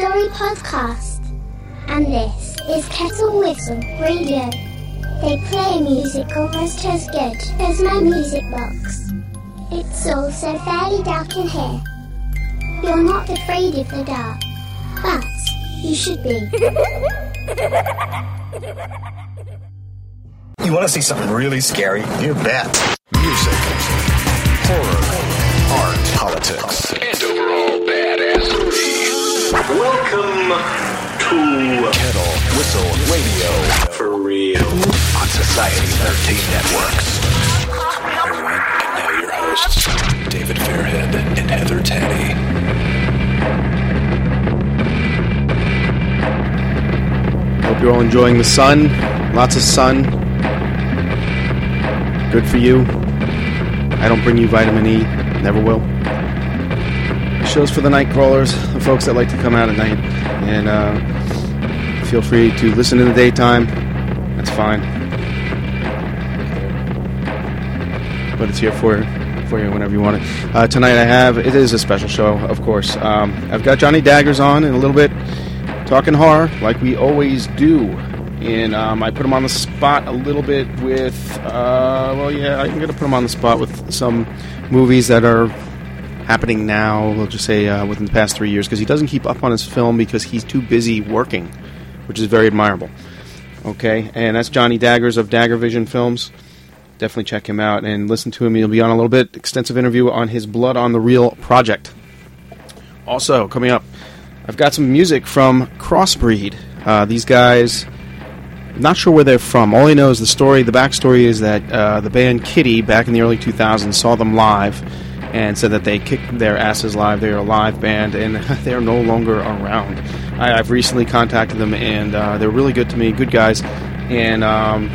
Story Podcast. And this is Kettle Whistle Radio. They play music almost as good as my music box. It's also fairly dark in here. You're not afraid of the dark, but you should be. You want to see something really scary? You bet. Music, horror, art, politics, and overall badassery. Welcome to Kettle Whistle Radio For Real. on Society 13 Networks. Everyone, and now your hosts, David Fairhead and Heather Taddy. Hope you're all enjoying the sun. Lots of sun. Good for you. I don't bring you vitamin E. Never will. Shows for the night crawlers, the folks that like to come out at night. And uh, feel free to listen in the daytime. That's fine. But it's here for for you whenever you want it. Uh, tonight I have it is a special show, of course. Um, I've got Johnny Daggers on in a little bit talking horror like we always do. And um, I put him on the spot a little bit with, uh, well, yeah, I'm to put him on the spot with some movies that are happening now, we'll just say uh, within the past three years, because he doesn't keep up on his film because he's too busy working, which is very admirable. Okay, and that's Johnny Daggers of Dagger Vision Films. Definitely check him out and listen to him. He'll be on a little bit extensive interview on his Blood on the Reel project. Also, coming up, I've got some music from Crossbreed. Uh, these guys, not sure where they're from. All I know is the story. The backstory is that uh, the band Kitty, back in the early 2000s, saw them live and said that they kicked their asses live. They're a live band, and they're no longer around. I, I've recently contacted them, and uh, they're really good to me, good guys, and um,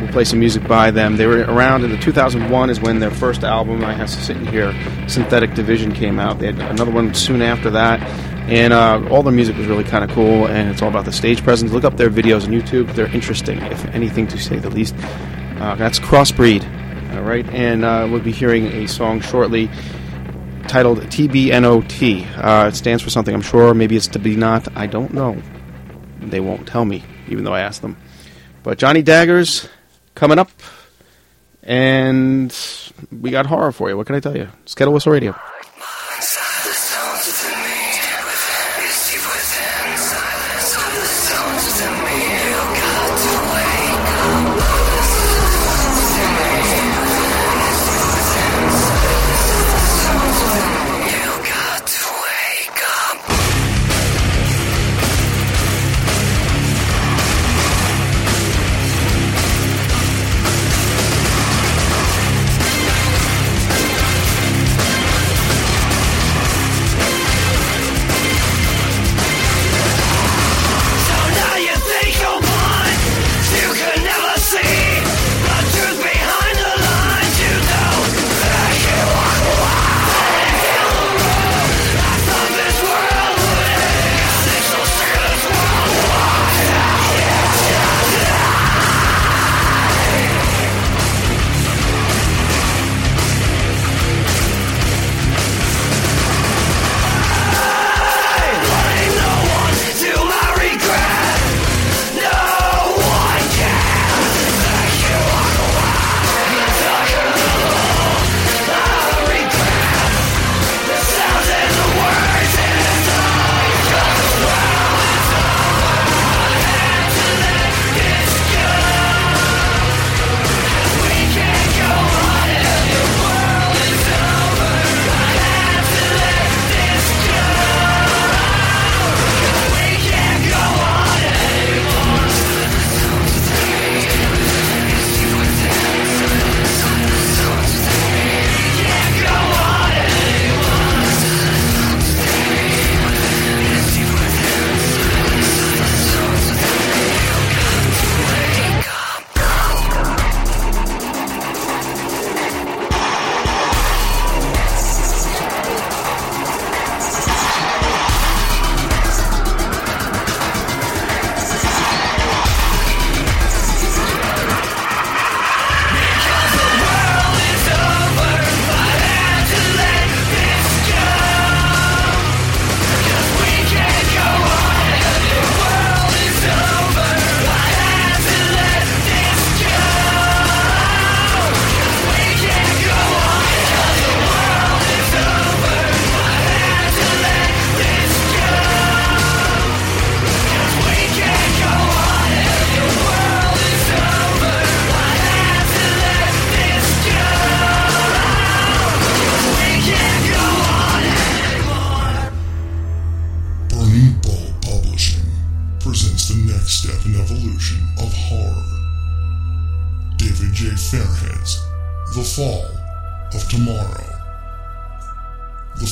we'll play some music by them. They were around in the 2001 is when their first album, I have to sit in here, Synthetic Division, came out. They had another one soon after that, and uh, all their music was really kind of cool, and it's all about the stage presence. Look up their videos on YouTube; they're interesting, if anything to say the least. Uh, that's Crossbreed. All right, and uh, we'll be hearing a song shortly titled TBNOT. Uh, it stands for something, I'm sure. Maybe it's to be not. I don't know. They won't tell me, even though I asked them. But Johnny Daggers coming up, and we got horror for you. What can I tell you? Skettle Whistle Radio.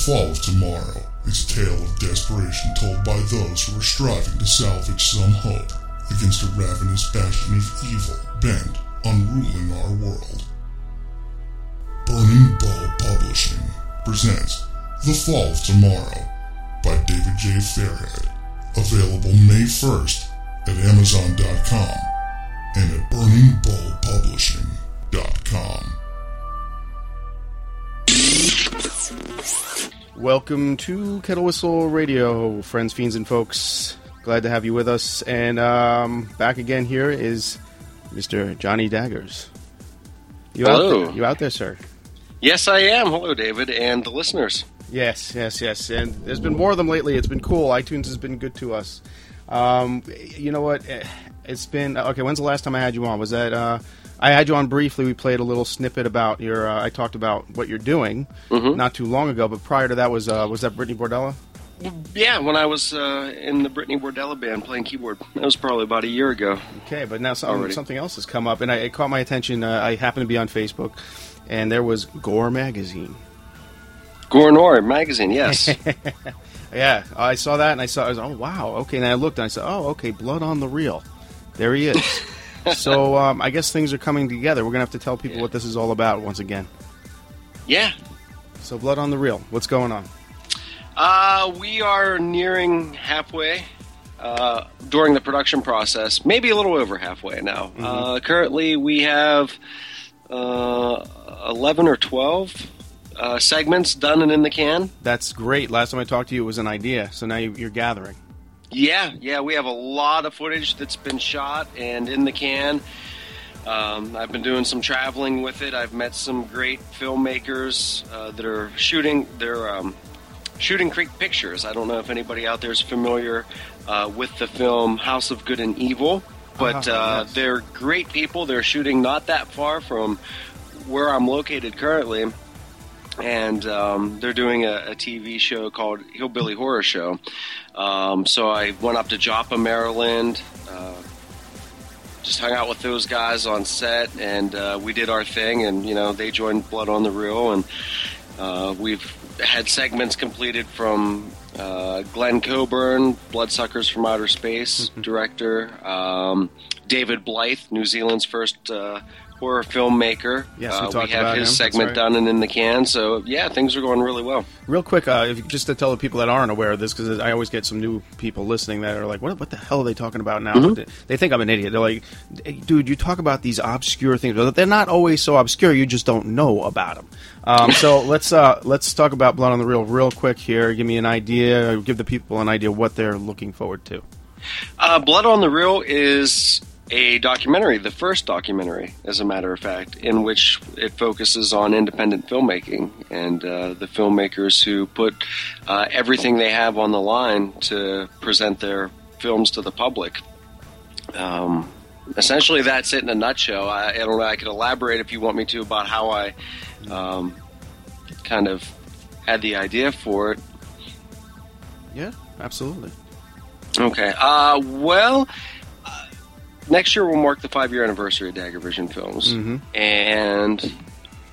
The Fall of Tomorrow is a tale of desperation told by those who are striving to salvage some hope against a ravenous bastion of evil bent on ruling our world. Burning Bulb Publishing presents The Fall of Tomorrow by David J. Fairhead. Available May 1st at Amazon.com and at BurningBulbPublishing.com. Welcome to Kettle Whistle Radio, friends, fiends, and folks. Glad to have you with us. And um, back again here is Mr. Johnny Daggers. You Out Hello. there? You out there, sir? Yes, I am. Hello, David, and the listeners. Yes, yes, yes. And there's been more of them lately. It's been cool. iTunes has been good to us. Um, you know what? It's been okay. When's the last time I had you on? Was that uh, I had you on briefly? We played a little snippet about your. Uh, I talked about what you're doing not too long ago. But prior to that was uh, was that Brittany Bordella? Yeah, when I was uh, in the Brittany Bordella band playing keyboard, that was probably about a year ago. Okay, but now something, Already. something else has come up, and I, it caught my attention. Uh, I happened to be on Facebook, and there was Gore magazine. Gornor magazine, yes. Yeah, I saw that, and I saw. I was, oh wow, okay. And I looked, and I said, oh okay, blood on the reel. There he is. so um, I guess things are coming together. We're gonna have to tell people Yeah. what this is all about once again. yeah. So blood on the reel. What's going on? Uh, we are nearing halfway uh, during the production process, maybe a little over halfway now. Uh, currently, we have uh, 11 or 12 uh, segments done and in the can. That's great. Last time I talked to you, it was an idea. So now you're gathering. Yeah, yeah, we have a lot of footage that's been shot and in the can. Um, I've been doing some traveling with it. I've met some great filmmakers uh, that are shooting. They're um, shooting Creek Pictures. I don't know if anybody out there is familiar uh, with the film House of Good and Evil, but Ah, uh, yes. they're great people. They're shooting not that far from where I'm located currently and um, they're doing a, a TV show called Hillbilly Horror Show. Um, so I went up to Joppa, Maryland, uh, just hung out with those guys on set, and uh, we did our thing. And you know, they joined Blood on the Reel, and uh, we've had segments completed from uh, Glenn Coburn, Bloodsuckers from Outer Space director, um, David Blyth, New Zealand's first. Horror filmmaker. Yes, we uh, talked have his him. Segment right. done and in the can. So yeah, things are going really well. Real quick, uh, if, just to tell the people that aren't aware of this, because I always get some new people listening that are like, "What? What the hell are they talking about now?" Mm-hmm. They think I'm an idiot. They're like, "Hey, "Dude, you talk about these obscure things, but they're not always so obscure. You just don't know about them." Um, so let's uh, let's talk about Blood on the Reel real quick here. Give me an idea. Give the people an idea what they're looking forward to. Uh, Blood on the Reel is a documentary, the first documentary, as a matter of fact, in which it focuses on independent filmmaking and uh, the filmmakers who put uh, everything they have on the line to present their films to the public. Um, essentially, that's it in a nutshell. I, I don't know. I could elaborate if you want me to about how I um, kind of had the idea for it. Yeah, absolutely. Okay. Uh, well, next year will mark the five year anniversary of Dagger Vision Films, Mhm. and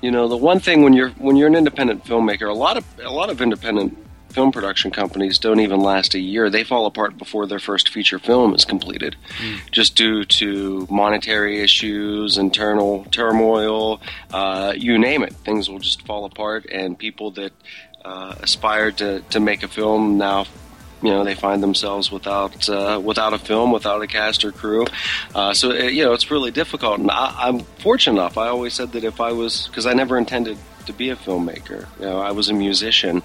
you know the one thing when you're when you're an independent filmmaker, a lot of a lot of independent film production companies don't even last a year. They fall apart before their first feature film is completed, just due to monetary issues, internal turmoil, uh, you name it. Things will just fall apart, and people that uh, aspired to, to make a film now you know they find themselves without uh, without a film, without a cast or crew. Uh, so it, you know it's really difficult. And I, I'm fortunate enough. I always said that if I was because I never intended to be a filmmaker. You know, I was a musician,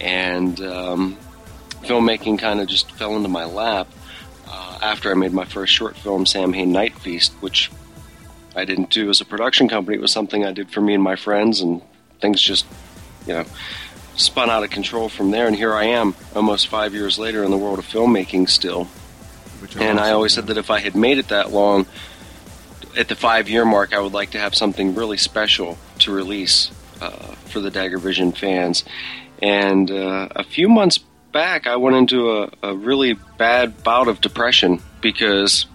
and um, filmmaking kind of just fell into my lap uh, after I made my first short film, Samhain Night Feast, which I didn't do as a production company. It was something I did for me and my friends, and things just you know spun out of control from there. And here I am, almost five years later, in the world of filmmaking still. And I always said that if I had made it that long, at the five year mark, I would like to have something really special to release uh, for the Dagger Vision fans. And uh, a few months back, I went into a, a really bad bout of depression because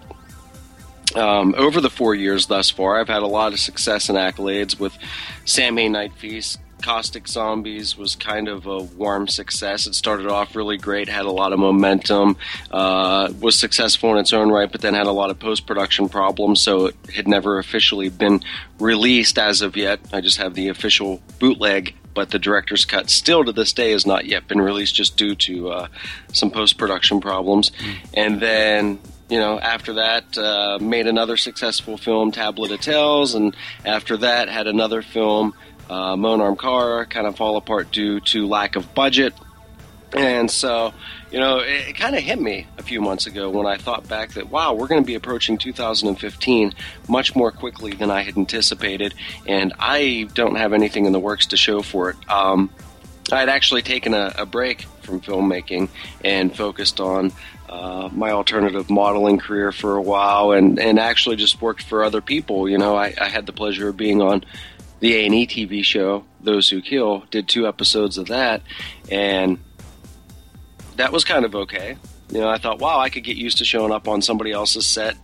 um, over the four years thus far, I've had a lot of success and accolades with Samhain Night Feast. Caustic Zombies was kind of a warm success. It started off really great, had a lot of momentum, uh, was successful in its own right, but then had a lot of post production problems, so it had never officially been released as of yet. I just have the official bootleg but the director's cut still to this day has not yet been released just due to uh, some post production problems. Mm. And then, you know, after that, uh, made another successful film, Tablet of Tales, and after that, had another film, uh, Monarm Car, kind of fall apart due to lack of budget. And so, you know, it, it kind of hit me a few months ago when I thought back that, wow, we're going to be approaching 2015 much more quickly than I had anticipated, and I don't have anything in the works to show for it. Um, I had actually taken a, a, break from filmmaking and focused on uh, my alternative modeling career for a while, and, and actually just worked for other people. You know, I, I had the pleasure of being on the A and E TV show, Those Who Kill. Did two episodes of that, and that was kind of okay. You know, I thought, wow, I could get used to showing up on somebody else's set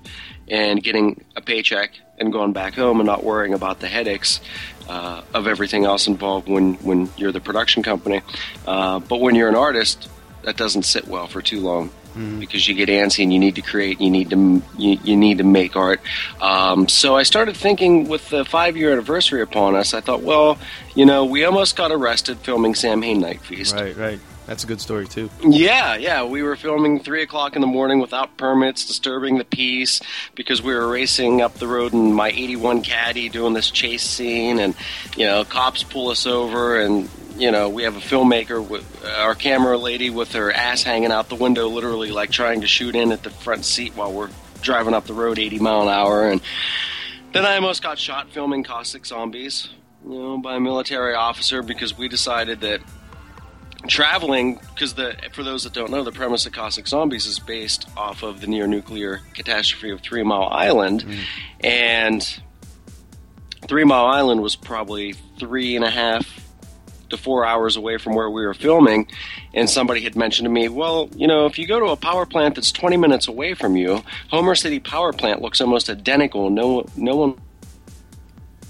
and getting a paycheck and going back home and not worrying about the headaches uh, of everything else involved when, when you're the production company. Uh, but when you're an artist, that doesn't sit well for too long. Mm. Because you get antsy and you need to create, you need to you, you need to make art. Um, so I started thinking, with the five year anniversary upon us, I thought, well, you know, we almost got arrested filming Samhain Night Feast. Right, right. That's a good story too. Yeah, yeah. We were filming three o'clock in the morning without permits, disturbing the peace because we were racing up the road in my '81 Caddy doing this chase scene, and you know, cops pull us over, and you know, we have a filmmaker with uh, our camera lady with her ass hanging out the window, literally like trying to shoot in at the front seat while we're driving up the road 80 mile an hour, and then I almost got shot filming caustic zombies, you know, by a military officer because we decided that traveling because the for those that don't know the premise of caustic zombies is based off of the near nuclear catastrophe of three mile island mm. and three mile island was probably three and a half to four hours away from where we were filming and somebody had mentioned to me well you know if you go to a power plant that's 20 minutes away from you homer city power plant looks almost identical no no one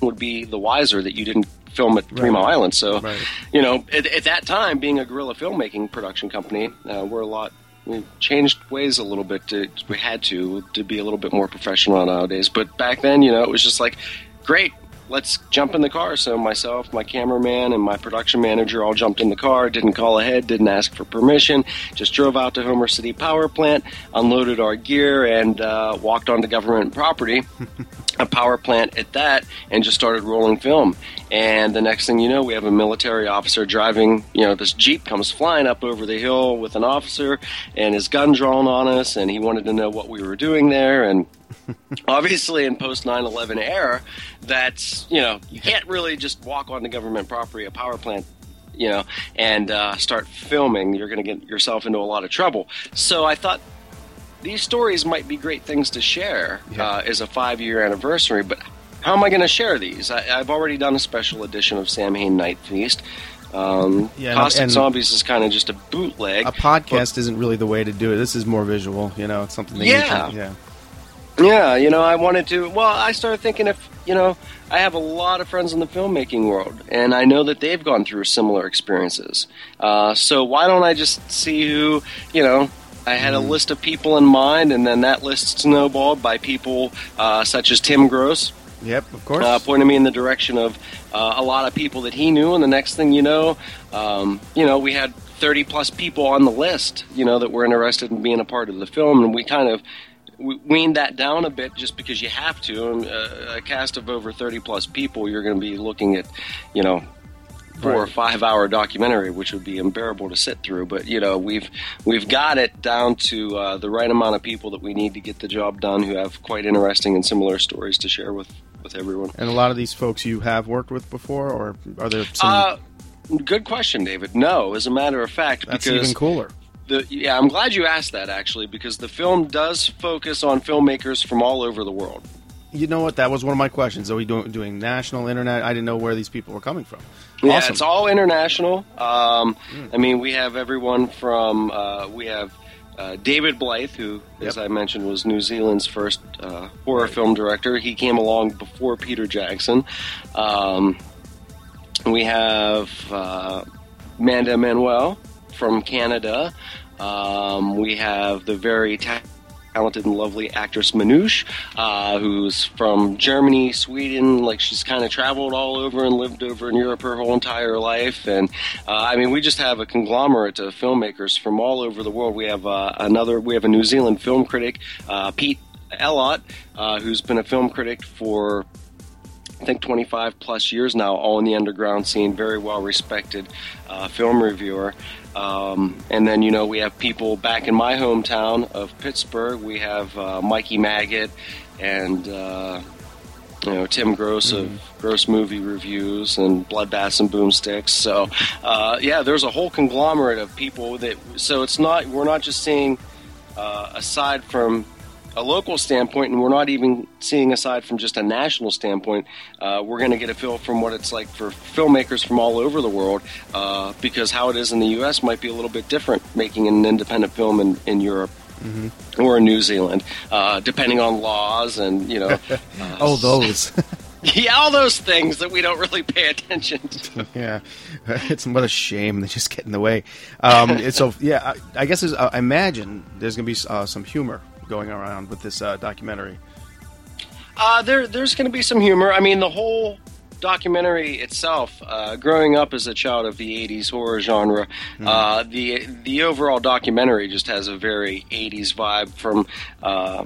would be the wiser that you didn't film at Three Mile Island. So, right. you know, at, at, that time, being a guerrilla filmmaking production company, uh, we're a lot. We changed ways a little bit. To, we had to to be a little bit more professional nowadays. But back then, you know, it was just like, great, let's jump in the car. So myself, my cameraman, and my production manager all jumped in the car. Didn't call ahead, didn't ask for permission. Just drove out to Homer City Power Plant, unloaded our gear, and uh, walked onto government property, a power plant at that, and just started rolling film. And the next thing you know, we have a military officer driving. You know, this jeep comes flying up over the hill with an officer and his gun drawn on us, and he wanted to know what we were doing there, and obviously in post 9-11 era that's you know you can't really just walk onto government property a power plant you know and uh, start filming you're going to get yourself into a lot of trouble so i thought these stories might be great things to share yeah. uh, as a five year anniversary but how am i going to share these I, have already done a special edition of Sam samhain night feast um, yeah, Caustic Zombies is kind of just a bootleg. A podcast isn't really the way to do it. This is more visual. You know, it's something. That yeah, can, yeah. Yeah, you know, I wanted to. Well, I started thinking if, you know, I have a lot of friends in the filmmaking world, and I know that they've gone through similar experiences. Uh, so why don't I just see who, you know, I had a mm-hmm. list of people in mind, and then that list snowballed by people uh, such as Tim Gross. Yep, of course. Uh, pointing me in the direction of uh, a lot of people that he knew, and the next thing you know, um, you know, we had 30 plus people on the list, you know, that were interested in being a part of the film, and we kind of weaned that down a bit just because you have to. Uh, a cast of over 30 plus people, you're going to be looking at, you know, four right. or five hour documentary, which would be unbearable to sit through. But you know, we've we've got it down to uh, the right amount of people that we need to get the job done, who have quite interesting and similar stories to share with with everyone. And a lot of these folks you have worked with before, or are there some? Uh, good question, David. No, as a matter of fact, That's because even cooler the yeah, I'm glad you asked that actually because the film does focus on filmmakers from all over the world. You know what? That was one of my questions. Are we doing, doing national, internet? I didn't know where these people were coming from. Yeah, Awesome. it's all international. Um, I mean, we have everyone from uh, we have uh, David Blyth, who, as Yep. I mentioned, was New Zealand's first uh, horror film director. He came along before Peter Jackson. Um, we have uh, Manda Manuel from Canada. Um, we have the very ta- talented and lovely actress Manoush, uh, who's from Germany, Sweden. Like she's kind of traveled all over and lived over in Europe her whole entire life. And uh, I mean, we just have a conglomerate of filmmakers from all over the world. We have uh, another. We have a New Zealand film critic, uh, Pete Elot, uh, who's been a film critic for I think 25 plus years now, all in the underground scene, very well respected uh, film reviewer. Um, and then, you know, we have people back in my hometown of Pittsburgh. We have uh, Mikey Maggot and, uh, you know, Tim Gross of Gross Movie Reviews and Bloodbaths and Boomsticks. So, uh, yeah, there's a whole conglomerate of people that, so it's not, we're not just seeing, uh, aside from a local standpoint, and we're not even seeing aside from just a national standpoint. Uh, we're going to get a feel from what it's like for filmmakers from all over the world, uh, because how it is in the U.S. might be a little bit different making an independent film in, in Europe. Or in New Zealand, uh, depending on laws and you know, uh, Oh, those. yeah, all those things that we don't really pay attention to. yeah, it's what a shame they just get in the way. Um, it's so yeah, I, I guess uh, I imagine there's gonna be uh, some humor going around with this uh, documentary. Uh, there, there's going to be some humor. I mean, the whole documentary itself, uh, growing up as a child of the '80s horror genre, uh, the the overall documentary just has a very '80s vibe from. Uh,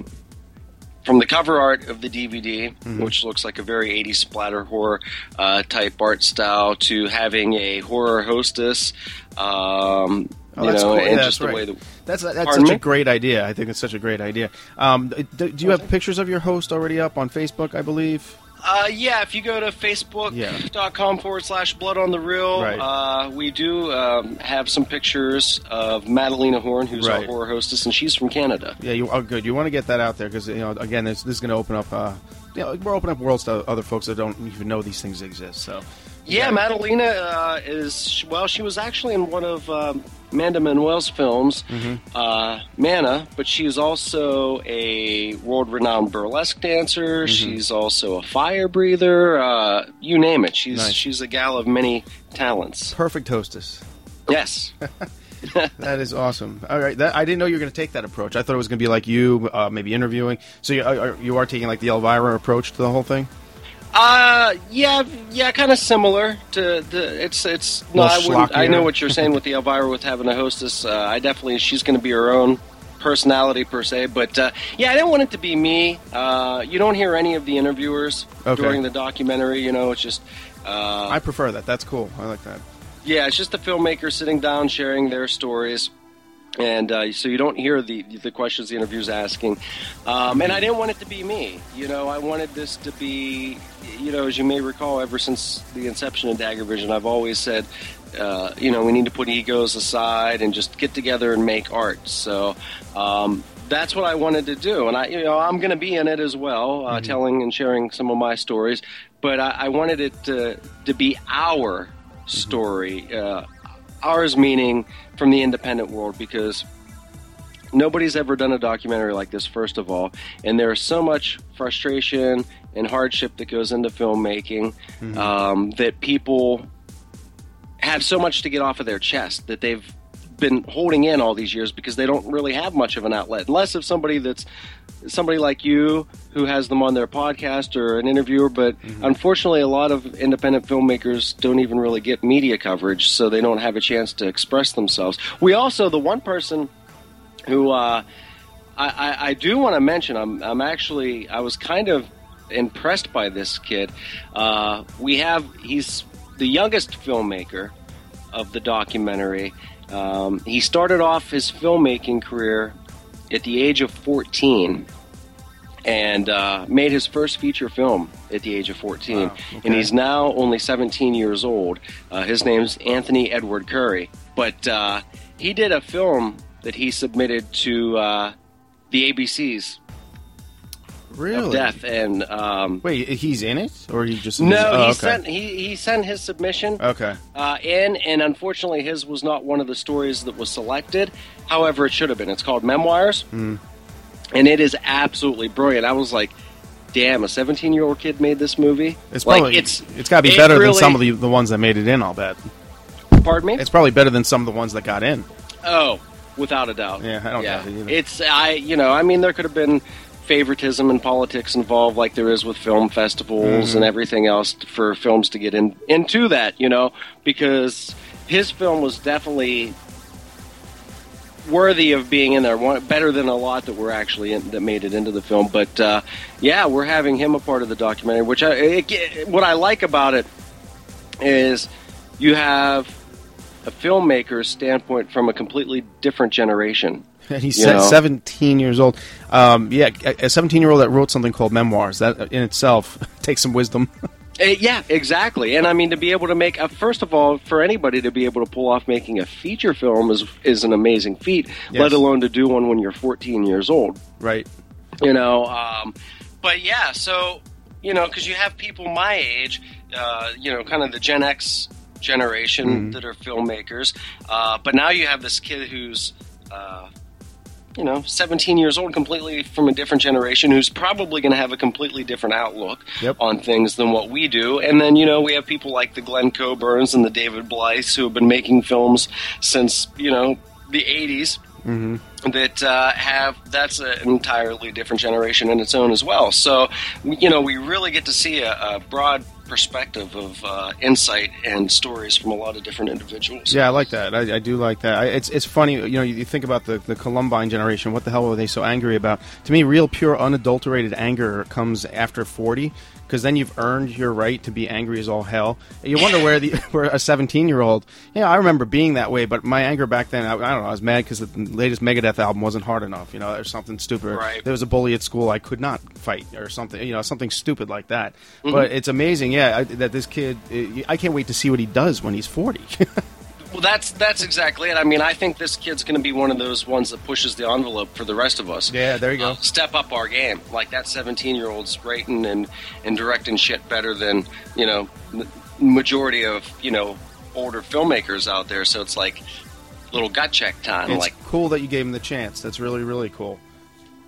from the cover art of the DVD, which looks like a very 80s splatter horror uh, type art style, to having a horror hostess, um, Oh, you that's know, cool. Yeah, just that's the right. way that That's that's such me? a great idea. I think it's such a great idea. Um, do, do you have pictures of your host already up on Facebook? I believe. Uh, yeah, if you go to facebook.com forward slash blood on the reel, Right. uh, we do um, have some pictures of Madalena Horn, who's Right. our horror hostess, and she's from Canada. Yeah, you oh, good. You want to get that out there because you know again, this, this is going to open up. Uh, you know, we're opening up worlds to other folks that don't even know these things exist. So Yeah, Madalena uh, is, well, she was actually in one of um, Amanda Manuel's films, Mm-hmm. uh, Mana, but she's also a world renowned burlesque dancer. Mm-hmm. She's also a fire breather. Uh, you name it. She's, Nice. she's a gal of many talents. perfect hostess. Yes. That is awesome. All right, that, I didn't know you were going to take that approach. I thought it was going to be like you, uh, maybe interviewing. So you are, you are taking like the Elvira approach to the whole thing. Uh, yeah, yeah, kind of similar to the. It's it's no, I wouldn't. I know what you're saying with the Elvira with having a hostess. Uh, I definitely she's going to be her own personality per se, but uh, yeah, I didn't want it to be me. Uh, you don't hear any of the interviewers Okay. during the documentary. You know, it's just. Uh, I prefer that. That's cool. I like that. yeah, it's just the filmmakers sitting down, sharing their stories, and uh, so you don't hear the the questions the interview's asking. Um, and I didn't want it to be me. You know, I wanted this to be, you know, as you may recall, ever since the inception of Dagger Vision, I've always said. Uh, you know, we need to put egos aside and just get together and make art. So um, that's what I wanted to do, and I, you know, I'm going to be in it as well, uh, telling and sharing some of my stories. But I, I wanted it to to be our story, uh, ours meaning from the independent world, because nobody's ever done a documentary like this. First of all, and there's so much frustration and hardship that goes into filmmaking um, that people have so much to get off of their chest that they've been holding in all these years because they don't really have much of an outlet. Unless if somebody that's somebody like you who has them on their podcast or an interviewer but unfortunately a lot of independent filmmakers don't even really get media coverage so they don't have a chance to express themselves. We also the one person who uh, I, I, I do want to mention I'm, I'm actually I was kind of impressed by this kid. Uh, we have he's the youngest filmmaker of the documentary. Um, he started off his filmmaking career at the age of 14 and uh, made his first feature film at the age of 14. Wow, okay. And he's now only 17 years old. Uh, his name's Anthony Edward Curry. But uh, he did a film that he submitted to uh, the ABCs Really? of death. And um, Wait, he's in it, or he just no, oh, he okay. sent he, he sent his submission Okay. uh, in, and unfortunately, his was not one of the stories that was selected. However, it should have been. It's called Memoirs, Hmm. and it is absolutely brilliant. I was like, "Damn, a 17 year old kid made this movie." It's like, probably it's it's got to be it better really- than some of the the ones that made it in. I'll bet. Pardon me. It's probably better than some of the ones that got in. Oh, without a doubt. Yeah, I don't doubt it either. It's I, you know, I mean, there could have been favoritism and politics involved, like there is with film festivals Mhm. and everything else, for films to get in into that. You know, because his film was definitely worthy of being in there. One, better than a lot that were actually in, that made it into the film. But uh, yeah, we're having him a part of the documentary. Which I, it, what I like about it is you have a filmmaker's standpoint from a completely different generation. And he's You know? 17 years old. Um, yeah, a 17 year old that wrote something called memoirs. That in itself takes some wisdom. Uh, yeah, exactly. And I mean, to be able to make, uh, first of all, for anybody to be able to pull off making a feature film is is an amazing feat. Yes. Let alone to do one when you're 14 years old. right. You know. Um, but yeah, so you know, because you have people my age, uh, you know, kind of the Gen X generation Mhm. that are filmmakers. Uh, but now you have this kid who's. Uh, you know, 17 years old, completely from a different generation, who's probably going to have a completely different outlook Yep. on things than what we do. And then, you know, we have people like the Glenn Coburns and the David Blyths who have been making films since, you know, the 80s hmm that uh, have that's an entirely different generation in its own as well. So, you know, we really get to see a, a broad perspective of uh, insight and stories from a lot of different individuals. Yeah, I like that. I, I do like that. I, it's it's funny. You know, you, think about the the Columbine generation. What the hell were they so angry about? To me, real, pure, unadulterated anger comes after forty, because then you've earned your right to be angry as all hell. And you wonder where the where a seventeen year old. Yeah, I remember being that way, but my anger back then, I, I don't know. I was mad because the latest Megadeth album wasn't hard enough. You know, or something stupid. Right. There was a bully at school I could not fight, or something. You know, something stupid like that. Mhm. But it's amazing. Yeah, I, that this kid. I can't wait to see what he does when he's forty. Well, that's that's exactly it. I mean, I think this kid's going to be one of those ones that pushes the envelope for the rest of us. Yeah, there you go. Uh, step up our game. Like that 17 year old's writing and and directing shit better than you know majority of you know older filmmakers out there. So it's like little gut check time. it's like cool that you gave him the chance. That's really really cool.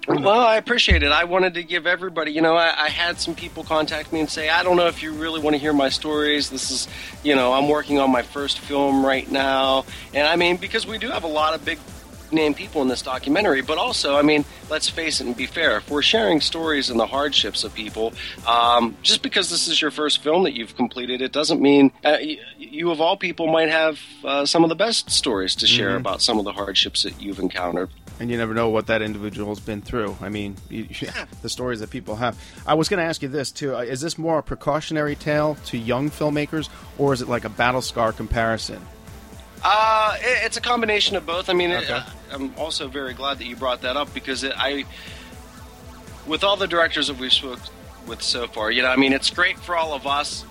Well, I appreciate it. I wanted to give everybody, you know, I, I had some people contact me and say, I don't know if you really want to hear my stories. This is, you know, I'm working on my first film right now. And I mean, because we do have a lot of big name people in this documentary, but also, I mean, let's face it and be fair. If we're sharing stories and the hardships of people, um, just because this is your first film that you've completed, it doesn't mean uh, you, you, of all people, might have uh, some of the best stories to share Mhm. about some of the hardships that you've encountered. And you never know what that individual's been through. I mean, you, the stories that people have. I was going to ask you this too: Uh, Is this more a precautionary tale to young filmmakers, or is it like a battle scar comparison? Uh, it, it's a combination of both. I mean, it, uh, I'm also very glad that you brought that up because it, I, with all the directors that we've spoke with so far, you know, I mean, it's great for all of us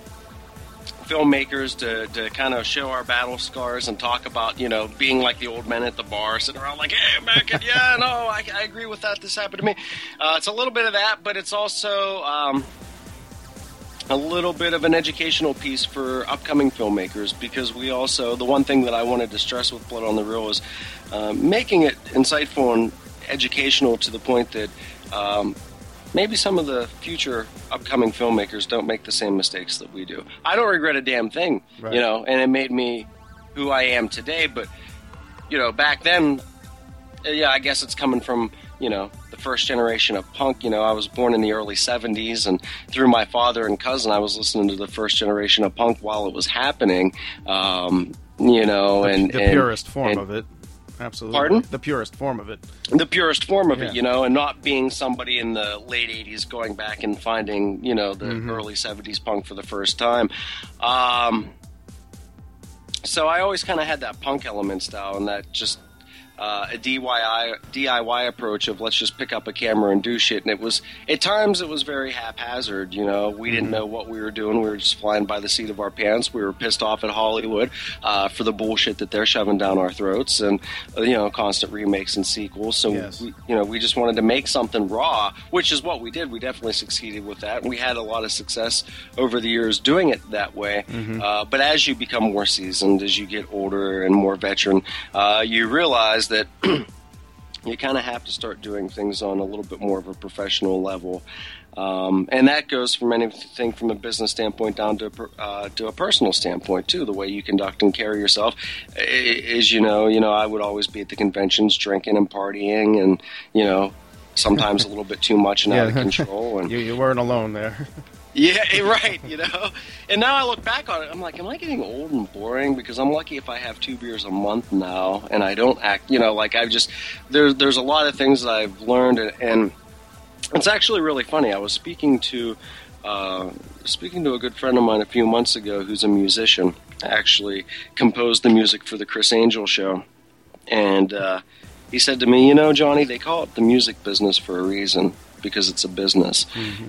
filmmakers to, to kind of show our battle scars and talk about, you know, being like the old men at the bar, sitting around like, hey, Mac, yeah, no, I, I agree with that. This happened to me. Uh, it's a little bit of that, but it's also, um, a little bit of an educational piece for upcoming filmmakers because we also the one thing that I wanted to stress with Blood on the Reel is um, making it insightful and educational to the point that um, maybe some of the future upcoming filmmakers don't make the same mistakes that we do. I don't regret a damn thing, Right. you know, and it made me who I am today. But you know, back then, uh, yeah, I guess it's coming from you know the first generation of punk. You know, I was born in the early '70s, and through my father and cousin, I was listening to the first generation of punk while it was happening. Um, you know, The, and the and- purest form and of it. Absolutely. Pardon? The purest form of it. the purest form of Yeah. it, you know, and not being somebody in the late '80s going back and finding, you know, the Mhm. early '70s punk for the first time. Um, so I always kind of had that punk element style, and that just uh, a DIY DIY approach of let's just pick up a camera and do shit. And it was at times it was very haphazard. You know, we didn't know what we were doing. We were just flying by the seat of our pants. We were pissed off at Hollywood uh, for the bullshit that they're shoving down our throats, and uh, you know, constant remakes and sequels. So Yes. we, you know, we just wanted to make something raw, which is what we did. We definitely succeeded with that, and we had a lot of success over the years doing it that way. Uh, but as you become more seasoned, as you get older and more veteran, uh, you realize that. You kind of have to start doing things on a little bit more of a professional level, um, and that goes from anything from a business standpoint down to a uh, to a personal standpoint too. The way you conduct and carry yourself is, you know, you know, I would always be at the conventions drinking and partying, and you know, sometimes a little bit too much and out of control. And you, you weren't alone there. yeah, right. You know, and now I look back on it, I'm like, am I getting old and boring? Because I'm lucky if I have two beers a month now, and I don't act. You know, like I've just there's there's a lot of things that I've learned, and, and it's actually really funny. I was speaking to uh, speaking to a good friend of mine a few months ago, who's a musician. Actually, composed the music for the Criss Angel show, and uh, he said to me, "You know, Johnny, they call it the music business for a reason." Because it's a business,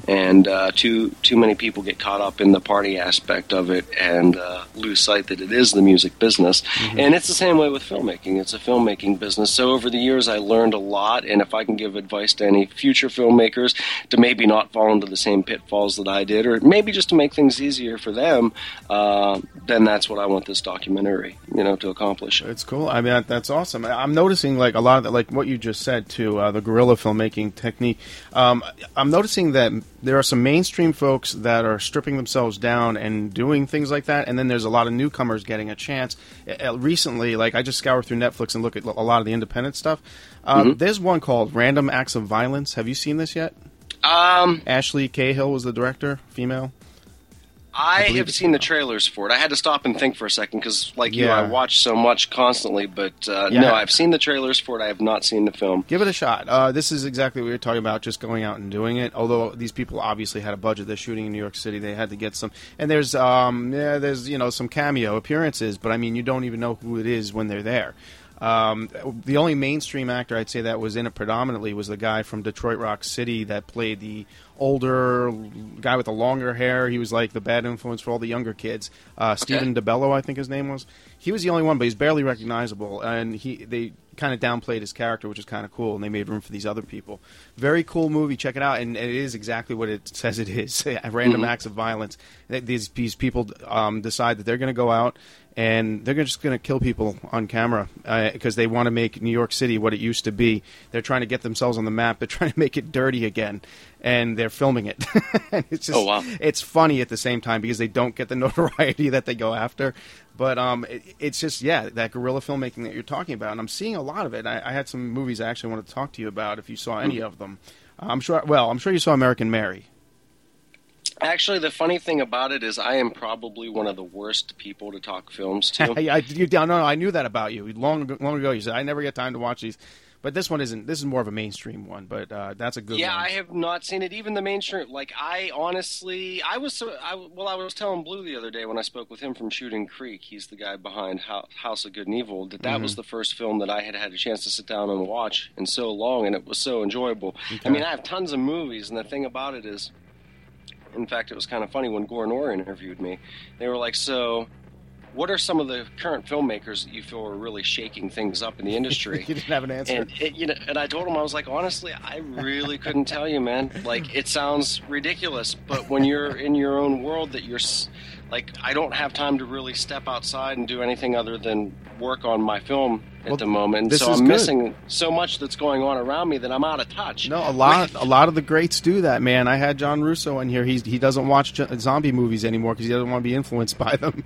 and uh, too too many people get caught up in the party aspect of it and uh, lose sight that it is the music business. And it's the same way with filmmaking. It's a filmmaking business. So over the years, I learned a lot. And if I can give advice to any future filmmakers to maybe not fall into the same pitfalls that I did, or maybe just to make things easier for them, uh, then that's what I want this documentary, you know, to accomplish. It's cool. I mean, that's awesome. I'm noticing like a lot of the, like what you just said to uh, the guerrilla filmmaking technique. Um, I'm noticing that there are some mainstream folks that are stripping themselves down and doing things like that, and then there's a lot of newcomers getting a chance. Uh, recently, like I just scour through Netflix and look at a lot of the independent stuff. Um, There's one called Random Acts of Violence. Have you seen this yet? Um, Ashley Cahill was the director, female. I, believe have seen the trailers for it. I had to stop and think for a second because, like you, Yeah. I watch so much constantly. But uh, Yeah. no, I've seen the trailers for it. I have not seen the film. Give it a shot. Uh, this is exactly what we were talking about, just going out and doing it. Although these people obviously had a budget, they're shooting in New York City. They had to get some, and there's um, yeah, there's you know some cameo appearances, but I mean you don't even know who it is when they're there. Um, the only mainstream actor I'd say that was in it predominantly was the guy from Detroit Rock City that played the older guy with the longer hair. He was like the bad influence for all the younger kids. Uh, Stephen DeBello, I think his name was. He was the only one, but he's barely recognizable. And he they kind of downplayed his character, which is kind of cool. And they made room for these other people. Very cool movie. Check it out. And it is exactly what it says it is. Random acts of violence. These these people um, decide that they're going to go out and they're just going to kill people on camera because they want to make New York City what it used to be. They're trying to get themselves on the map. They're trying to make it dirty again, and they're filming it. And it's just, Oh, wow. It's funny at the same time because they don't get the notoriety that they go after. But um, it, it's just yeah, that guerrilla filmmaking that you're talking about, and I'm seeing a lot of it. I, I had some movies I actually wanted to talk to you about if you saw any of them. I'm sure. Well, I'm sure you saw American Mary. Actually, the funny thing about it is, I am probably one of the worst people to talk films to. I, you, no, no, I knew that about you long, ago- long ago. You said I never get time to watch these, but this one isn't. This is more of a mainstream one, but uh, that's a good yeah, one. I have not seen it. Even the mainstream, like I honestly, I was so. I, well, I was telling Blue the other day when I spoke with him from Shooting Creek. He's the guy behind House of Good and Evil. That that Mm-hmm. was the first film that I had had a chance to sit down and watch in so long, and it was so enjoyable. I mean, I have tons of movies, and the thing about it is, in fact, it was kind of funny when Gore Nor interviewed me. They were like, "So, what are some of the current filmmakers that you feel are really shaking things up in the industry?" you didn't have an answer. And it, you know, and I told him I was like, honestly, I really couldn't tell you, man. Like, it sounds ridiculous, but when you're in your own world, that you're like, I don't have time to really step outside and do anything other than work on my film at Well, the moment. So I'm good. missing so much that's going on around me that I'm out of touch. No, a lot, a lot of the greats do that, man. I had John Russo in here. He's he doesn't watch zombie movies anymore because he doesn't want to be influenced by them.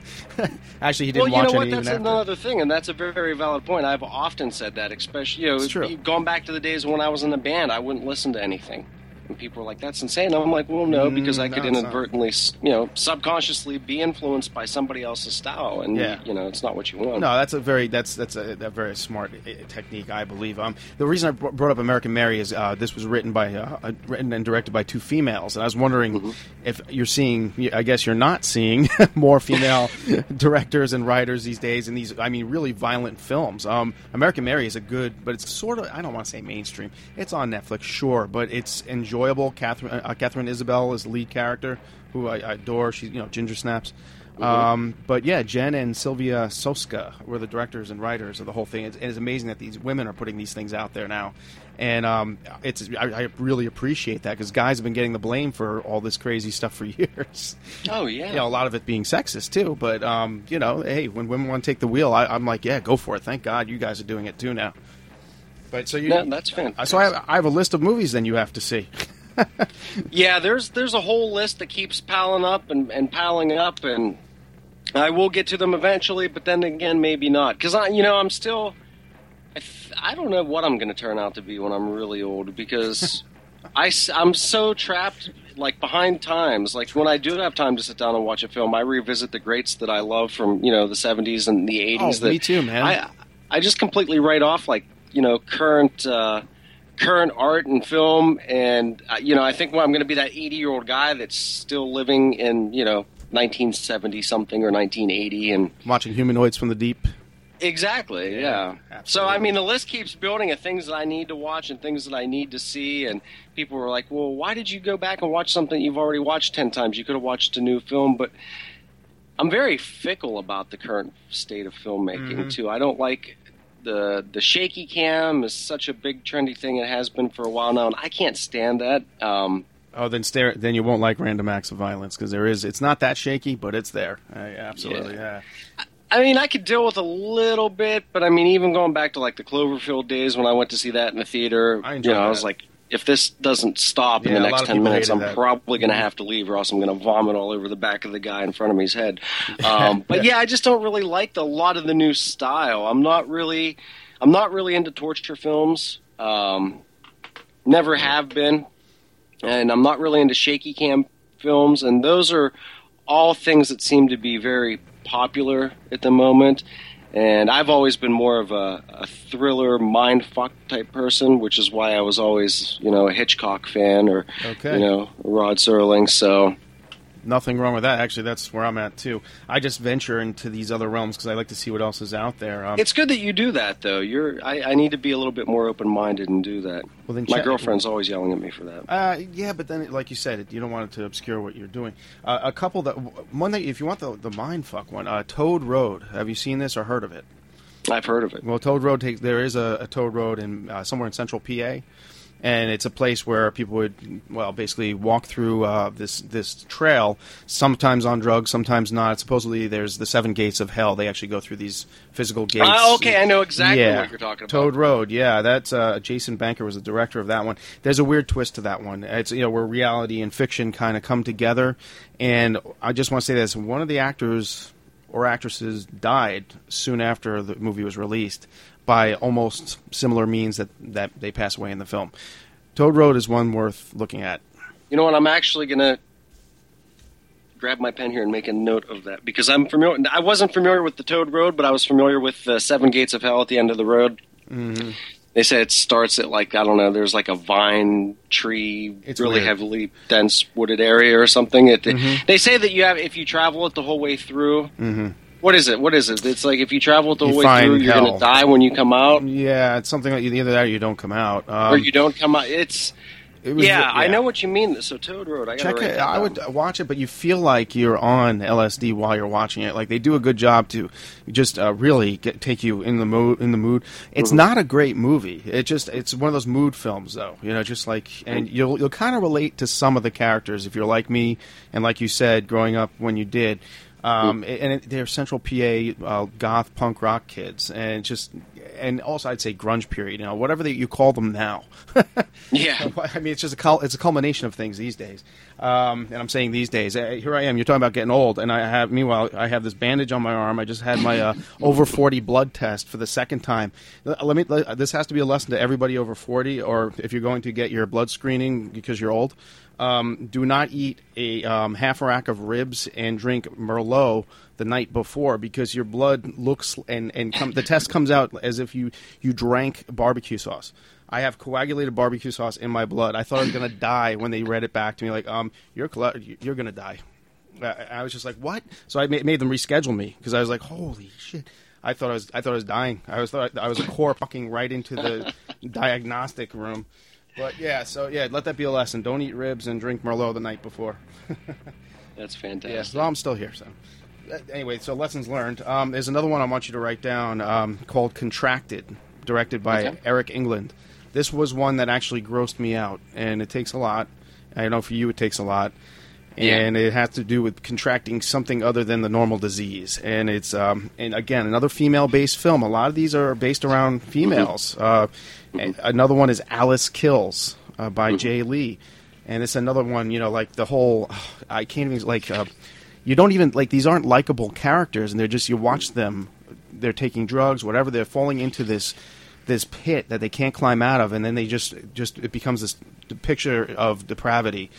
Actually, he Well, didn't you watch know what? That's after. another thing, and that's a very, very valid point. I've often said that, especially you know, going back to the days when I was in the band, I wouldn't listen to anything. And people are like, "That's insane." I'm like, "Well, no, because I Mm, could no, inadvertently, you know, subconsciously be influenced by somebody else's style, and Yeah. you know, it's not what you want." No, that's a very that's that's a, a very smart uh, technique, I believe. Um, the reason I brought up American Mary is uh, this was written by uh, uh, written and directed by two females, and I was wondering Mm-hmm. if you're seeing. I guess you're not seeing more female directors and writers these days in these. I mean, really violent films. Um, American Mary is a good, but it's sort of I don't want to say mainstream. It's on Netflix, sure, but it's enjoyable. Katharine uh, Katharine Isabelle is the lead character, who I, I adore. She's you know Ginger Snaps. Um, but yeah, Jen and Sylvia Soska were the directors and writers of the whole thing. It's, it is amazing that these women are putting these things out there now, and um, it's I, I really appreciate that because guys have been getting the blame for all this crazy stuff for years. Oh yeah. You know, a lot of it being sexist too. But um, you know, hey, when women want to take the wheel, I, I'm like, yeah, go for it. Thank God you guys are doing it too now. But so you, No, that's fantastic. so I have, I have a list of movies then you have to see. Yeah, there's there's a whole list that keeps piling up and, and piling up, and I will get to them eventually. But then again, maybe not, because I, you know, I'm still. I, th- I don't know what I'm going to turn out to be when I'm really old because I I'm so trapped like behind times. Like when I do have time to sit down and watch a film, I revisit the greats that I love from you know the 70s and the 80s. Oh, that me too, man. I I just completely write off like you know current. Uh, current art and film. And uh, you know i think well, i'm going to be that 80 year old guy that's still living in you know 1970 something or 1980 and Watching Humanoids from the Deep. exactly yeah, so i mean the list keeps building of things that i need to watch and things that i need to see. And people were like well why did you go back and watch something you've already watched 10 times? You could have watched a new film. But i'm very fickle about the current state of filmmaking too. I don't like the the shaky cam is such a big trendy thing it has been for a while now and i can't stand that um, Oh, then stare. Then you won't like random acts of violence because there is. It's not that shaky, but it's there. Uh, absolutely, yeah. I mean, I could deal with a little bit, but I mean, even going back to like the Cloverfield days when I went to see that in the theater, I you enjoyed know, I was like, if this doesn't stop in the next ten minutes, I'm that. Probably going to have to leave, or else I'm going to vomit all over the back of the guy in front of me's head. Um, but yeah, I just don't really like the, a lot of the new style. I'm not really, I'm not really into torture films. Um, never have been, and I'm not really into shaky cam films, and those are all things that seem to be very popular at the moment. And I've always been more of a, a thriller, mind fuck type person, which is why I was always, you know, a Hitchcock fan or, Okay. you know, Rod Serling. So, Nothing wrong with that. Actually, that's where I'm at too. I just venture into these other realms because I like to see what else is out there. Um, it's good that you do that, though. You're, I, I need to be a little bit more open minded and do that. Well, then My check- girlfriend's always yelling at me for that. Uh, yeah, but then, like you said, it, you don't want it to obscure what you're doing. Uh, a couple that one that if you want the the mind fuck one, uh, Toad Road. Have you seen this or heard of it? I've heard of it. Well, Toad Road takes there is a, a Toad Road in uh, somewhere in central PA, and it's a place where people would well basically walk through uh, this this trail. Sometimes on drugs, sometimes not. Supposedly, there's the seven gates of hell. They actually go through these physical gates. Ah, okay, I know exactly yeah. what you're talking about. Toad Road, yeah, that's uh, Jason Banker was the director of that one. There's a weird twist to that one. It's you know where reality and fiction kind of come together, and I just want to say this: one of the actors or actresses died soon after the movie was released by almost similar means that that they pass away in the film. Toad Road is one worth looking at. You know what? I'm actually gonna grab my pen here and make a note of that because I'm familiar. I wasn't familiar with the Toad Road, but I was familiar with the Seven Gates of Hell at the end of the road. Mm-hmm. They say it starts at like I don't know. There's like a vine tree, It's really weird. heavily dense wooded area or something. It, Mhm. They say that you have if you travel it the whole way through. Mm-hmm. What is it? What is it? It's like if you travel the You way through, you're hell. to die when you come out, Yeah, it's something like either that or you don't come out. Um, or you don't come out. It's it was- yeah, I know what you mean. So Toad Road, I Check it. I would watch it, but you feel like you're on LSD while you're watching it. Like they do a good job to just uh, really get, take you in the mood. In the mood. It's Mm-hmm. not a great movie. It just it's one of those mood films, though. You know, just like and Mm-hmm. you'll you'll kind of relate to some of the characters if you're like me and like you said, growing up when you did. Um, and it, they're Central PA uh, goth punk rock kids, and just and also I'd say grunge period. You know, whatever they, you call them now. Yeah. I mean, it's just a it's a culmination of things these days. Um, and I'm saying these days. Uh, here I am. You're talking about getting old, and I have. Meanwhile, I have this bandage on my arm. I just had my uh, over 40 blood test for the second time. Let me. Let, this has to be a lesson to everybody over 40, or if you're going to get your blood screening because you're old. Um, do not eat a um, half a rack of ribs and drink Merlot the night before because your blood looks and and come, the test comes out as if you you drank barbecue sauce. I have coagulated barbecue sauce in my blood. I thought I was gonna die when they read it back to me like, um, you're you're gonna die. I, I was just like, what? So I made, made them reschedule me because I was like, holy shit. I thought I was I thought I was dying. I was thought I was a core fucking right into the diagnostic room. But yeah, so yeah, let that be a lesson. Don't eat ribs and drink Merlot the night before. That's fantastic. Yeah, well, I'm still here. So anyway, so lessons learned. Um, there's another one I want you to write down um, called "Contracted," directed by Okay. Eric England. This was one that actually grossed me out, and it takes a lot. I know for you it takes a lot, Yeah. and it has to do with contracting something other than the normal disease. And it's um, and again another female-based film. A lot of these are based around females. Uh, a- Another one is Alyce Kills uh, by Jay Lee, and it's another one. You know, like the whole I can't even like. Uh, you don't even like these aren't likable characters, and they're just you watch them. They're taking drugs, whatever. They're falling into this this pit that they can't climb out of, and then they just just it becomes this picture of depravity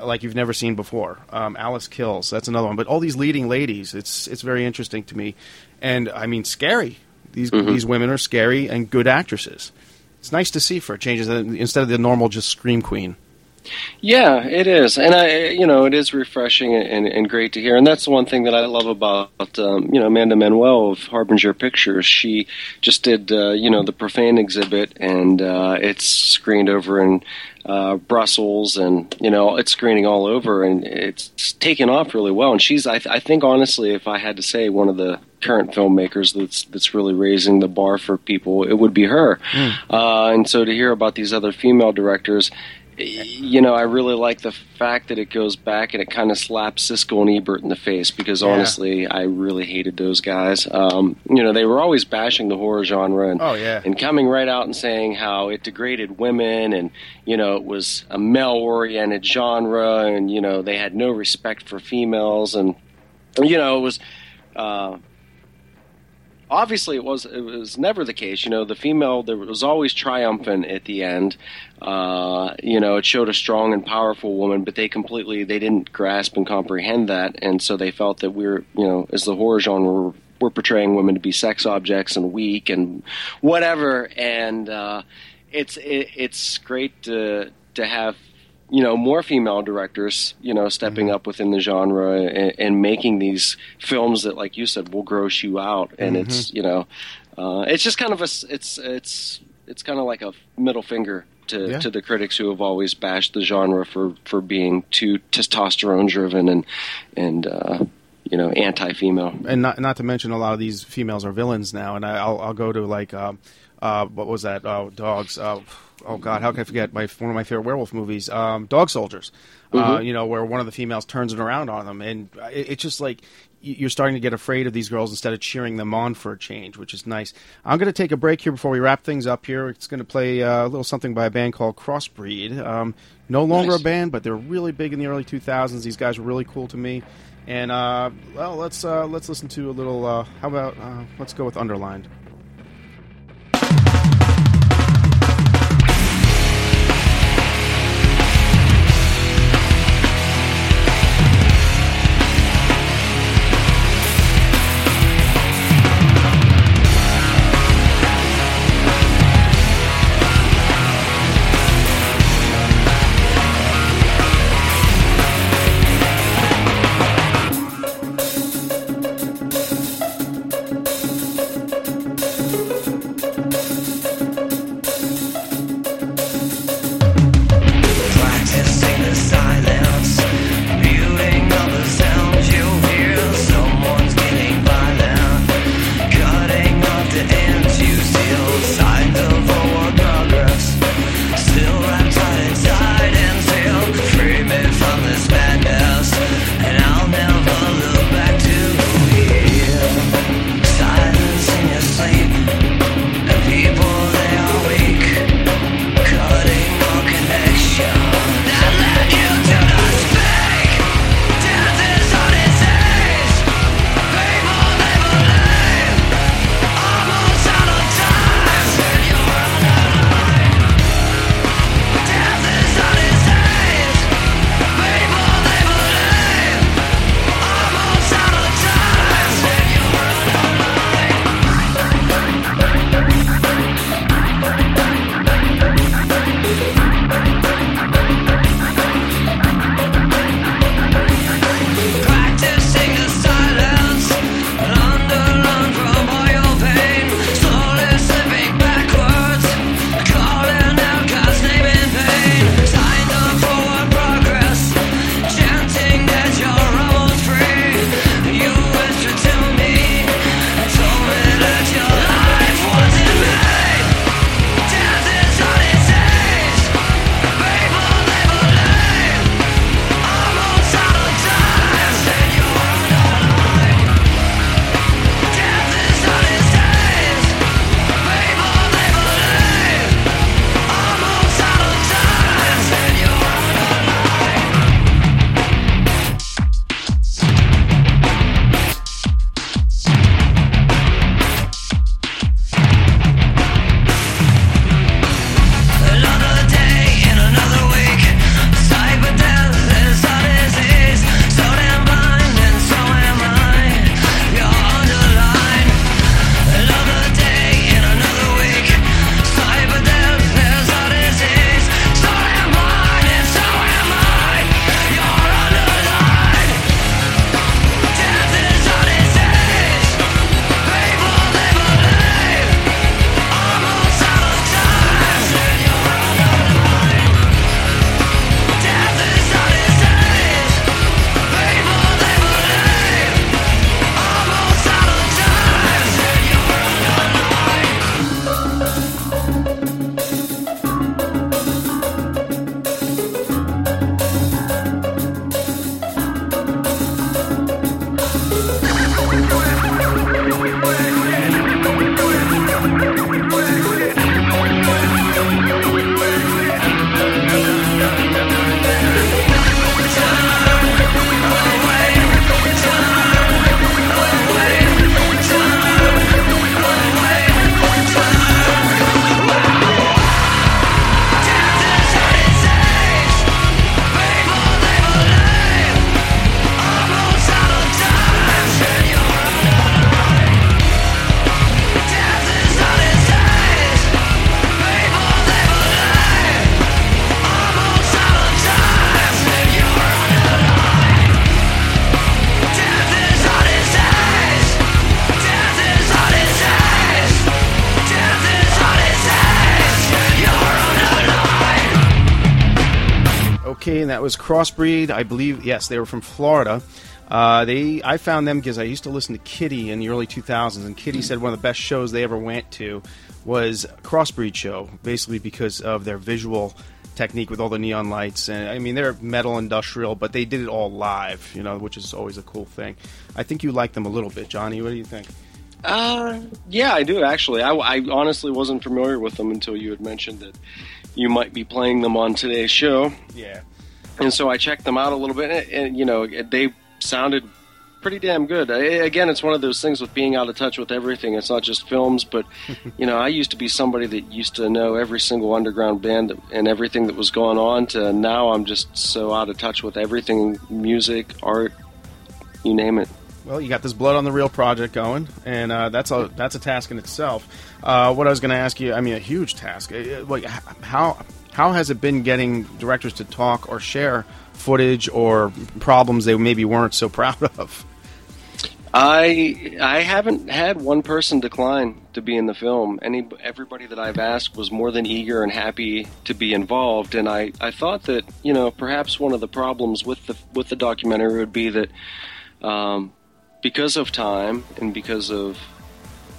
like you've never seen before. Um, Alyce Kills, that's another one. But all these leading ladies, it's it's very interesting to me, and I mean scary. These these women are scary and good actresses. It's nice to see for a change instead of the normal just scream queen. Yeah, it is, and I, you know, it is refreshing and, and great to hear. And that's the one thing that I love about, um, you know, Amanda Manuel of Harbinger Pictures. She just did, uh, you know, the Profane exhibit, and uh, it's screened over in uh, Brussels, and you know, it's screening all over, and it's taken off really well. And she's, I, th- I think, honestly, if I had to say, one of the current filmmakers that's that's really raising the bar for people, it would be her. Uh, and so to hear about these other female directors you know, I really like the fact that it goes back and it kind of slaps Siskel and Ebert in the face because Yeah. honestly, I really hated those guys. Um, you know, they were always bashing the horror genre and Oh, yeah. and coming right out and saying how it degraded women and you know it was a male-oriented genre and you know they had no respect for females and you know it was. Uh, obviously it was it was never the case. You know the female there was always triumphant at the end. Uh, you know it showed a strong and powerful woman but they completely they didn't grasp and comprehend that. And so they felt that we're you know as the horror genre we're, portraying women to be sex objects and weak and whatever. And uh, it's it, it's great to to have you know more female directors you know stepping up within the genre and, and making these films that like you said will gross you out and it's you know uh, it's just kind of a it's it's it's kind of like a middle finger to, Yeah. to the critics who have always bashed the genre for, for being too testosterone driven and and uh, you know anti female. and not not to mention a lot of these females are villains now. And I, I'll I'll go to like um, uh, what was that? Uh, dogs. Uh, oh God, how can I forget my one of my favorite werewolf movies, um, Dog Soldiers. Uh, you know where one of the females turns it around on them, and it, it's just like you're starting to get afraid of these girls instead of cheering them on for a change, which is nice. I'm going to take a break here before we wrap things up. Here, it's going to play uh, a little something by a band called Crossbreed. Um, no longer Nice. a band, but they're really big in the early 2000s. These guys were really cool to me. And uh, well, let's uh, let's listen to a little. Uh, how about uh, let's go with Underlined. Oh. Was Crossbreed. I believe yes, they were from Florida. Uh, they I found them because I used to listen to Kittie in the early 2000s, and Kittie said one of the best shows they ever went to was Crossbreed show, basically because of their visual technique with all the neon lights. And I mean, they're metal industrial, but they did it all live, you know, which is always a cool thing. I think you like them a little bit, Johnny. What do you think? Uh, yeah, I do actually. I, I honestly wasn't familiar with them until you had mentioned that you might be playing them on today's show. Yeah. And so I checked them out a little bit, and, and you know, they sounded pretty damn good. I, again, it's one of those things with being out of touch with everything. It's not just films, but you know, I used to be somebody that used to know every single underground band and everything that was going on. To now, I'm just so out of touch with everything: music, art, you name it. Well, you got this Blood on the Reel project going, and uh, that's a that's a task in itself. Uh, what I was going to ask you, I mean, a huge task. Uh, Like, how how has it been getting directors to talk or share footage or problems they maybe weren't so proud of? I I haven't had one person decline to be in the film. Any everybody that I've asked was more than eager and happy to be involved. And I, I thought that you know perhaps one of the problems with the with the documentary would be that um, because of time and because of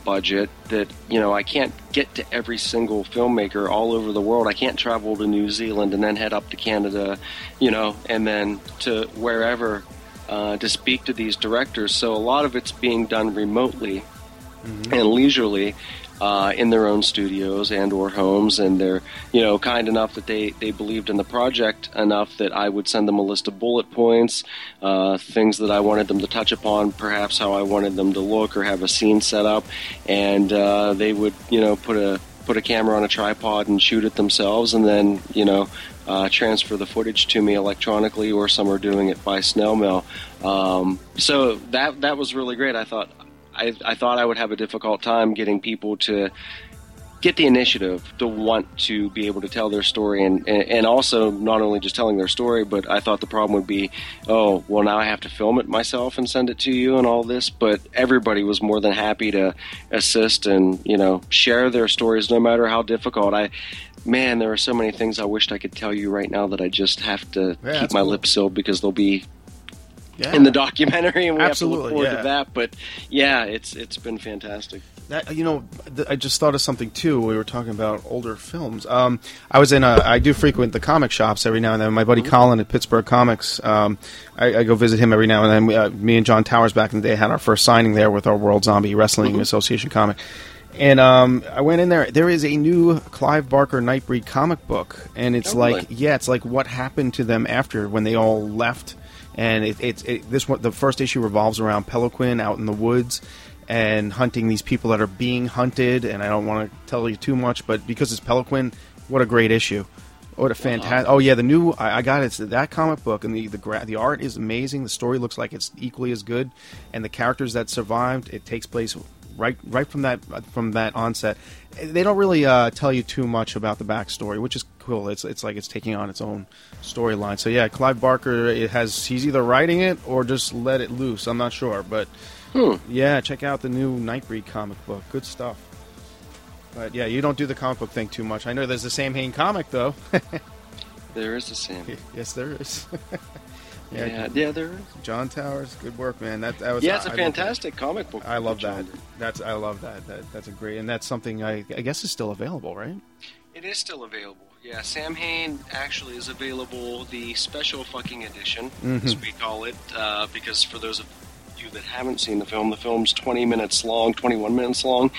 budget that you know I can't get to every single filmmaker all over the world. I can't travel to New Zealand and then head up to Canada, you know, and then to wherever uh, to speak to these directors. So a lot of it's being done remotely and leisurely uh, in their own studios and or homes and they're you know kind enough that they, they believed in the project enough that I would send them a list of bullet points uh, things that I wanted them to touch upon perhaps how I wanted them to look or have a scene set up and uh, they would you know put a put a camera on a tripod and shoot it themselves and then you know uh, transfer the footage to me electronically or some are doing it by snail mail. Um, so that that was really great. I thought I, I thought I would have a difficult time getting people to get the initiative to want to be able to tell their story and, and, also not only just telling their story, but I thought the problem would be, oh, well, now I have to film it myself and send it to you and all this. But everybody was more than happy to assist and, you know, share their stories no matter how difficult. I, man, there are so many things I wished I could tell you right now that I just have to Yeah, keep my cool. lips sealed because they'll be Yeah. in the documentary and we Absolutely, have to look forward yeah. to that. But yeah, it's it's been fantastic. That, you know, th- I just thought of something too. We were talking about older films. Um, I was in a. I do frequent the comic shops every now and then. My buddy Colin at Pittsburgh Comics. Um, I, I go visit him every now and then. We, uh, me and John Towers back in the day had our first signing there with our World Zombie Wrestling Association comic. And um, I went in there. There is a new Clive Barker Nightbreed comic book, and it's Oh, like, really? yeah, it's like what happened to them after when they all left. And it, it's it, this one. The first issue revolves around Peloquin out in the woods and hunting these people that are being hunted. And I don't want to tell you too much, but because it's Peloquin, what a great issue! What a fantastic! Oh yeah, the new I, I got it. It's that comic book, and the the gra- the art is amazing. The story looks like it's equally as good, and the characters that survived. It takes place right right from that from that onset. They don't really uh, tell you too much about the backstory, which is cool. It's it's like it's taking on its own storyline. So yeah, Clive Barker it has he's either writing it or just let it loose. I'm not sure, but yeah, check out the new Nightbreed comic book. Good stuff. But yeah, you don't do the comic book thing too much. I know there's the Samhain comic though. There is a Sam. yes, there is. Yeah, yeah, yeah, there is. John Towers, good work, man. That, that was Yeah, it's a I fantastic comic book. I love that. That's I love that. that. That's a great, and that's something I, I guess is still available, right? It is still available. Yeah, Samhain actually is available. The special fucking edition, as we call it, uh, because for those of you that haven't seen the film, the film's 20 minutes long, 21 minutes long,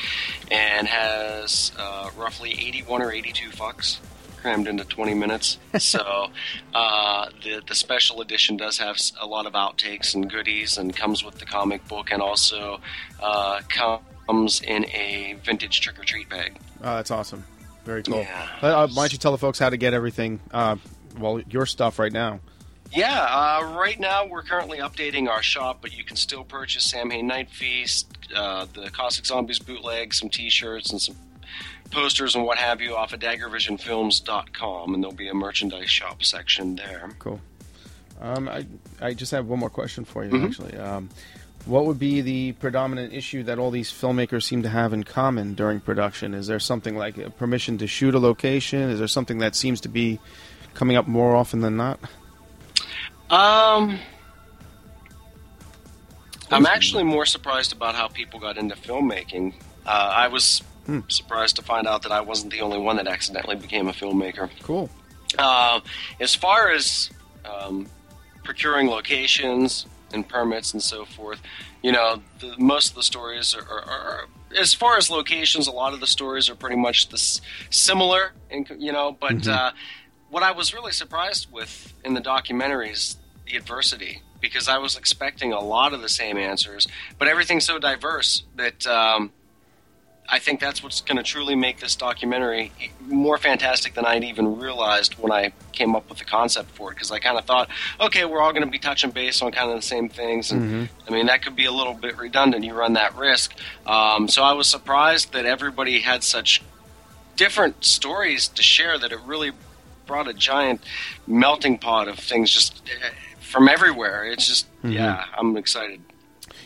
and has uh, roughly 81 or 82 fucks crammed into 20 minutes. so uh, the the special edition does have a lot of outtakes and goodies, and comes with the comic book, and also uh, comes in a vintage trick or treat bag. Oh, that's awesome. Very cool. Yeah. Uh, why don't you tell the folks how to get everything? Uh, well, your stuff right now. Yeah, uh, right now we're currently updating our shop, but you can still purchase Samhain Night Feast, uh, the Caustic Zombies bootleg, some T-shirts, and some posters and what have you off of DaggerVisionFilms.com, and there'll be a merchandise shop section there. Cool. Um, I I just have one more question for you, Mm-hmm. actually. Um, what would be the predominant issue that all these filmmakers seem to have in common during production? Is there something like a permission to shoot a location? Is there something that seems to be coming up more often than not? Um, I'm actually more surprised about how people got into filmmaking. Uh, I was Hmm. surprised to find out that I wasn't the only one that accidentally became a filmmaker. Cool. Uh, as far as um, procuring locations and permits and so forth, you know, the, most of the stories are, are, are, as far as locations, a lot of the stories are pretty much this similar, in, you know. But Mhm. uh, what I was really surprised with in the documentaries, the adversity, because I was expecting a lot of the same answers, but everything's so diverse that. Um, I think that's what's going to truly make this documentary more fantastic than I'd even realized when I came up with the concept for it. Because I kind of thought, okay, we're all going to be touching base on kind of the same things, and Mhm. I mean that could be a little bit redundant. You run that risk. Um, so I was surprised that everybody had such different stories to share that it really brought a giant melting pot of things just eh, from everywhere. It's just, Mhm. yeah, I'm excited.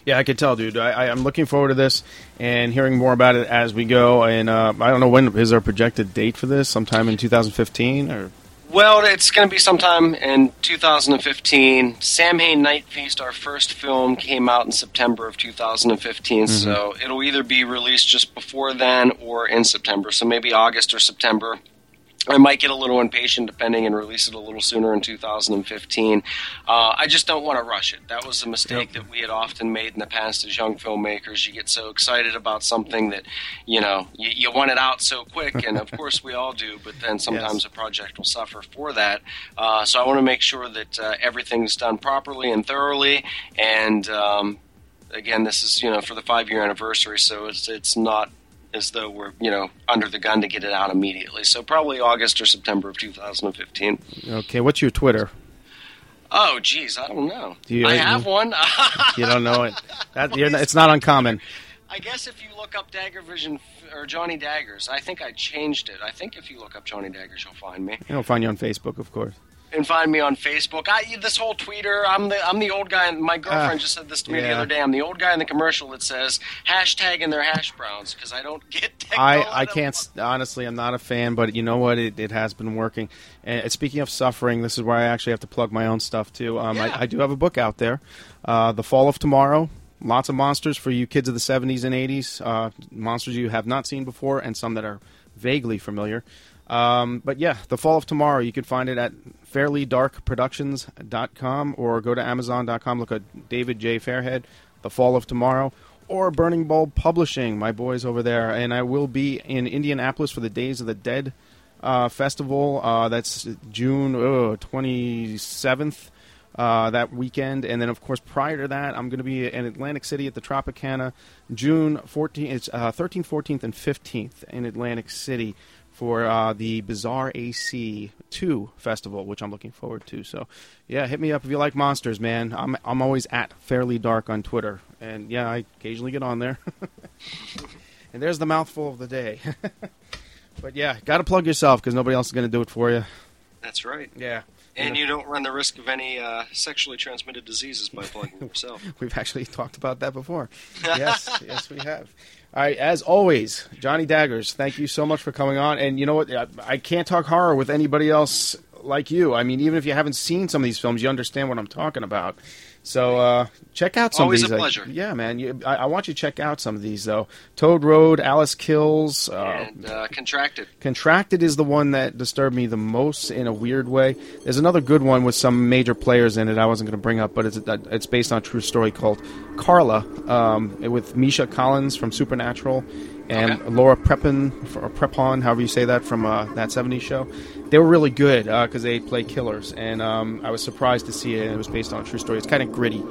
Yeah, I could tell, dude. I, I'm looking forward to this and hearing more about it as we go. And uh, I don't know when is our projected date for this? Sometime in 2015 or Well, it's going to be sometime in 2015. Samhain Night Feast, our first film, came out in September of 2015. So it'll either be released just before then or in September. So maybe August or September. I might get a little impatient depending and release it a little sooner in 2015. Uh, I just don't want to rush it. That was a mistake that we had often made in the past as young filmmakers. You get so excited about something that, you know, you, you want it out so quick, and of course we all do, but then sometimes a project will suffer for that. Uh, so I want to make sure that uh, everything's done properly and thoroughly, and um, again, this is, you know, for the five year anniversary, so it's, it's not as though we're you know under the gun to get it out immediately. So probably August or September of 2015. okay. What's your Twitter? Oh, geez, I don't know. Do you- I have one. You don't know it. That, you're not, it's not uncommon. I guess if you look up Dagger Vision or Johnny Daggers, I think I changed it. I think if you look up Johnny Daggers, you'll find me. I'll find you on Facebook, of course. And find me on Facebook. I this whole tweeter. I'm the I'm the old guy. My girlfriend Ah, just said this to me the other day. I'm the old guy in the commercial that says hashtag in their hash browns because I don't get I. I can't honestly. I'm not a fan, but you know what? It, it has been working. And speaking of suffering, this is where I actually have to plug my own stuff too. Um, Yeah. I, I do have a book out there, uh, "The Fall of Tomorrow." Lots of monsters for you kids of the 70s and 80s. Uh, monsters you have not seen before, and some that are vaguely familiar. Um, but yeah, The Fall of Tomorrow. You can find it at fairlydarkproductions.com or go to amazon.com. Look at David J. Fairhead, The Fall of Tomorrow, or Burning Bulb Publishing, my boys over there. And I will be in Indianapolis for the Days of the Dead uh, festival. Uh, that's June oh, 27th. Uh, that weekend, and then of course prior to that, I'm going to be in Atlantic City at the Tropicana, June 14th, it's uh, 13th, 14th, and 15th in Atlantic City for uh, the Bizarre AC 2 festival, which I'm looking forward to. So, yeah, hit me up if you like monsters, man. I'm I'm always at Fairly Dark on Twitter, and yeah, I occasionally get on there. and there's the mouthful of the day. but yeah, got to plug yourself because nobody else is going to do it for you. That's right. Yeah. And you don't run the risk of any uh, sexually transmitted diseases by plugging yourself. We've actually talked about that before. yes, yes, we have. All right, as always, Johnny Daggers, thank you so much for coming on. And you know what? I, I can't talk horror with anybody else like you. I mean, even if you haven't seen some of these films, you understand what I'm talking about. So uh, check out some Always of these. Always a like- pleasure. yeah, man. You, I, I want you to check out some of these though. Toad Road, Alyce Kills. Uh, and uh, contracted. Contracted is the one that disturbed me the most in a weird way. There's another good one with some major players in it. I wasn't going to bring up, but it's it's based on a true story called Karla, um, with Misha Collins from Supernatural and Okay. Laura Prepon or Prepon, however you say that from uh, that '70s show. They were really good because they play killers, and um, I was surprised to see it. And it was based on a true story. It's kind of gritty.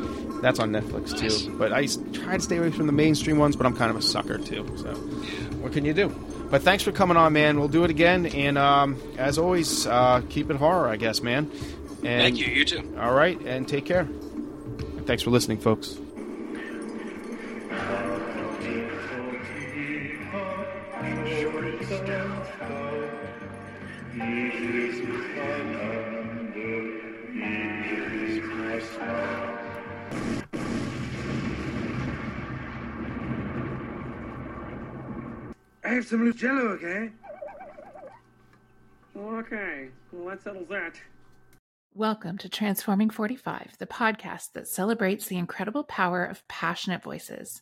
That's on Netflix too. But I try to stay away from the mainstream ones, but I'm kind of a sucker too. So what can you do? But thanks for coming on, man. We'll do it again, and um, as always, uh, keep it horror, I guess, man. And, Thank you. You too. All right, and take care. Thanks for listening, folks. Have some loose jello, okay? Okay, well, that settles that. Welcome to Transforming 45, the podcast that celebrates the incredible power of passionate voices.